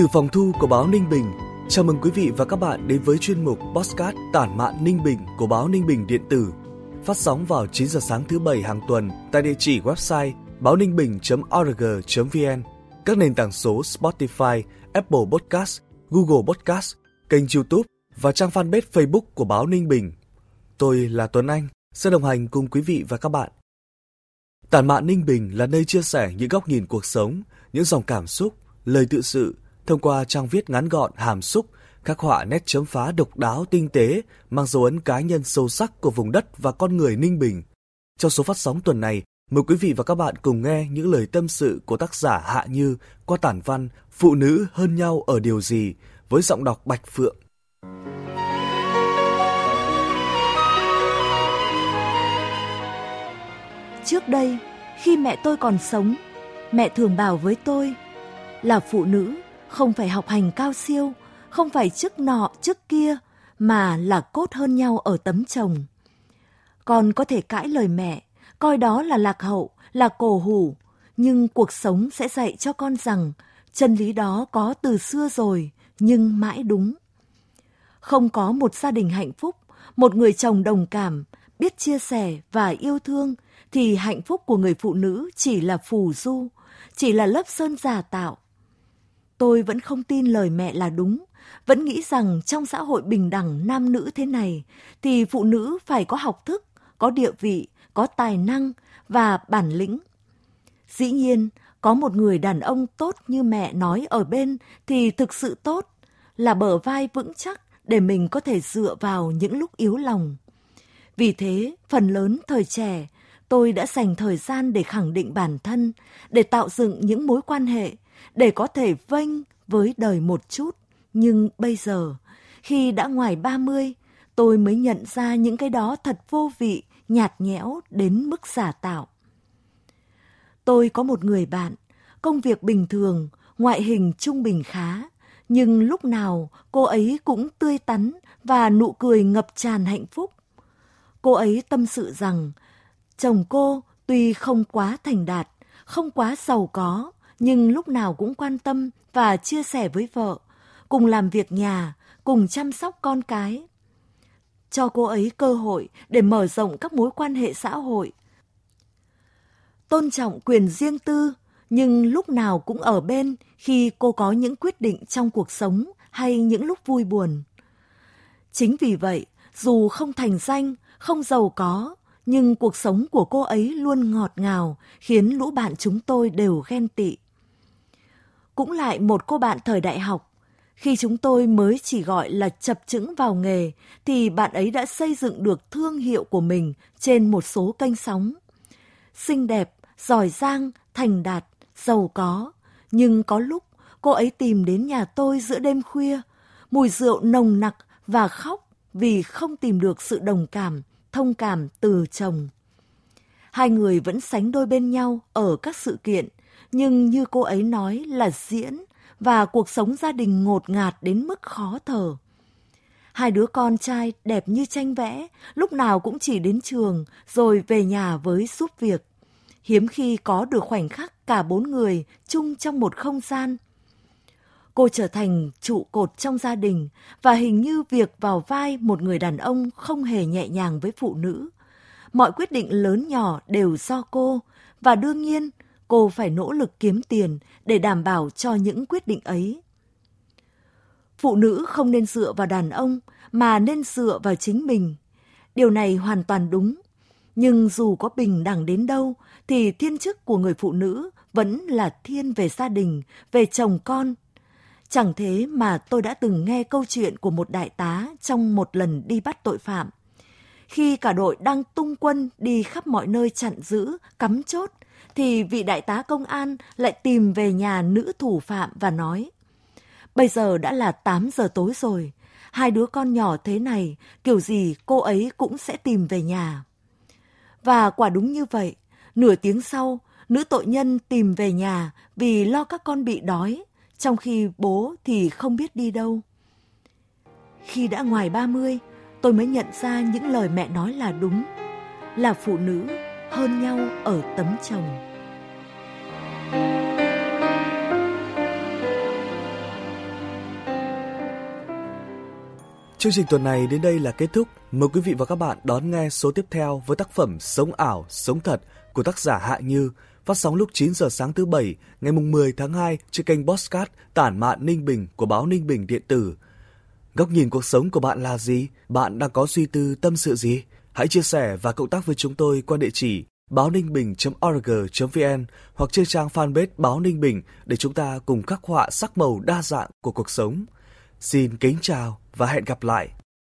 Từ phòng thu của báo Ninh Bình, chào mừng quý vị và các bạn đến với chuyên mục Postcard Tản mạn Ninh Bình của báo Ninh Bình điện tử. Phát sóng vào 9 giờ sáng thứ bảy hàng tuần tại địa chỉ website báo ninh bình.org.vn, các nền tảng số Spotify, Apple Podcast, Google Podcast, kênh YouTube và trang fanpage Facebook của báo Ninh Bình. Tôi là Tuấn Anh, sẽ đồng hành cùng quý vị và các bạn. Tản mạn Ninh Bình là nơi chia sẻ những góc nhìn cuộc sống, những dòng cảm xúc, lời tự sự thông qua trang viết ngắn gọn hàm xúc, khắc họa nét chấm phá độc đáo tinh tế, mang dấu ấn cá nhân sâu sắc của vùng đất và con người Ninh Bình. Trong số phát sóng tuần này, mời quý vị và các bạn cùng nghe những lời tâm sự của tác giả Hạ Như qua tản văn Phụ nữ hơn nhau ở điều gì với giọng đọc Bạch Phượng. Trước đây, khi mẹ tôi còn sống, mẹ thường bảo với tôi là phụ nữ không phải học hành cao siêu, không phải chức nọ chức kia, mà là cốt hơn nhau ở tấm chồng. Con có thể cãi lời mẹ, coi đó là lạc hậu, là cổ hủ, nhưng cuộc sống sẽ dạy cho con rằng chân lý đó có từ xưa rồi, nhưng mãi đúng. Không có một gia đình hạnh phúc, một người chồng đồng cảm, biết chia sẻ và yêu thương, thì hạnh phúc của người phụ nữ chỉ là phù du, chỉ là lớp sơn giả tạo, Tôi vẫn không tin lời mẹ là đúng, vẫn nghĩ rằng trong xã hội bình đẳng nam nữ thế này thì phụ nữ phải có học thức, có địa vị, có tài năng và bản lĩnh. Dĩ nhiên, có một người đàn ông tốt như mẹ nói ở bên thì thực sự tốt, là bờ vai vững chắc để mình có thể dựa vào những lúc yếu lòng. Vì thế, phần lớn thời trẻ, tôi đã dành thời gian để khẳng định bản thân, để tạo dựng những mối quan hệ, để có thể vênh với đời một chút. Nhưng bây giờ, khi đã ngoài 30, tôi mới nhận ra những cái đó thật vô vị, nhạt nhẽo đến mức giả tạo. Tôi có một người bạn, công việc bình thường, ngoại hình trung bình khá, nhưng lúc nào cô ấy cũng tươi tắn và nụ cười ngập tràn hạnh phúc. Cô ấy tâm sự rằng chồng cô tuy không quá thành đạt, không quá giàu có, nhưng lúc nào cũng quan tâm và chia sẻ với vợ, cùng làm việc nhà, cùng chăm sóc con cái. Cho cô ấy cơ hội để mở rộng các mối quan hệ xã hội. Tôn trọng quyền riêng tư, nhưng lúc nào cũng ở bên khi cô có những quyết định trong cuộc sống hay những lúc vui buồn. Chính vì vậy, dù không thành danh, không giàu có, nhưng cuộc sống của cô ấy luôn ngọt ngào, khiến lũ bạn chúng tôi đều ghen tị cũng lại một cô bạn thời đại học. Khi chúng tôi mới chỉ gọi là chập chững vào nghề, thì bạn ấy đã xây dựng được thương hiệu của mình trên một số kênh sóng. Xinh đẹp, giỏi giang, thành đạt, giàu có. Nhưng có lúc cô ấy tìm đến nhà tôi giữa đêm khuya, mùi rượu nồng nặc và khóc vì không tìm được sự đồng cảm, thông cảm từ chồng. Hai người vẫn sánh đôi bên nhau ở các sự kiện, nhưng như cô ấy nói là diễn và cuộc sống gia đình ngột ngạt đến mức khó thở. Hai đứa con trai đẹp như tranh vẽ, lúc nào cũng chỉ đến trường rồi về nhà với giúp việc. Hiếm khi có được khoảnh khắc cả bốn người chung trong một không gian. Cô trở thành trụ cột trong gia đình và hình như việc vào vai một người đàn ông không hề nhẹ nhàng với phụ nữ. Mọi quyết định lớn nhỏ đều do cô và đương nhiên cô phải nỗ lực kiếm tiền để đảm bảo cho những quyết định ấy. Phụ nữ không nên dựa vào đàn ông mà nên dựa vào chính mình. Điều này hoàn toàn đúng. Nhưng dù có bình đẳng đến đâu thì thiên chức của người phụ nữ vẫn là thiên về gia đình, về chồng con. Chẳng thế mà tôi đã từng nghe câu chuyện của một đại tá trong một lần đi bắt tội phạm. Khi cả đội đang tung quân đi khắp mọi nơi chặn giữ, cắm chốt, thì vị đại tá công an lại tìm về nhà nữ thủ phạm và nói Bây giờ đã là 8 giờ tối rồi. Hai đứa con nhỏ thế này, kiểu gì cô ấy cũng sẽ tìm về nhà. Và quả đúng như vậy, nửa tiếng sau, nữ tội nhân tìm về nhà vì lo các con bị đói, trong khi bố thì không biết đi đâu. Khi đã ngoài 30, tôi mới nhận ra những lời mẹ nói là đúng, là phụ nữ hơn nhau ở tấm chồng. Chương trình tuần này đến đây là kết thúc. Mời quý vị và các bạn đón nghe số tiếp theo với tác phẩm Sống ảo, sống thật của tác giả Hạ Như, phát sóng lúc 9 giờ sáng thứ Bảy, ngày 10 tháng 2 trên kênh Bosscat tản mạn Ninh Bình của báo Ninh Bình Điện tử. Góc nhìn cuộc sống của bạn là gì? Bạn đang có suy tư, tâm sự gì? Hãy chia sẻ và cộng tác với chúng tôi qua địa chỉ báo ninh bình.org.vn hoặc trên trang fanpage báo Ninh Bình để chúng ta cùng khắc họa sắc màu đa dạng của cuộc sống. Xin kính chào và hẹn gặp lại.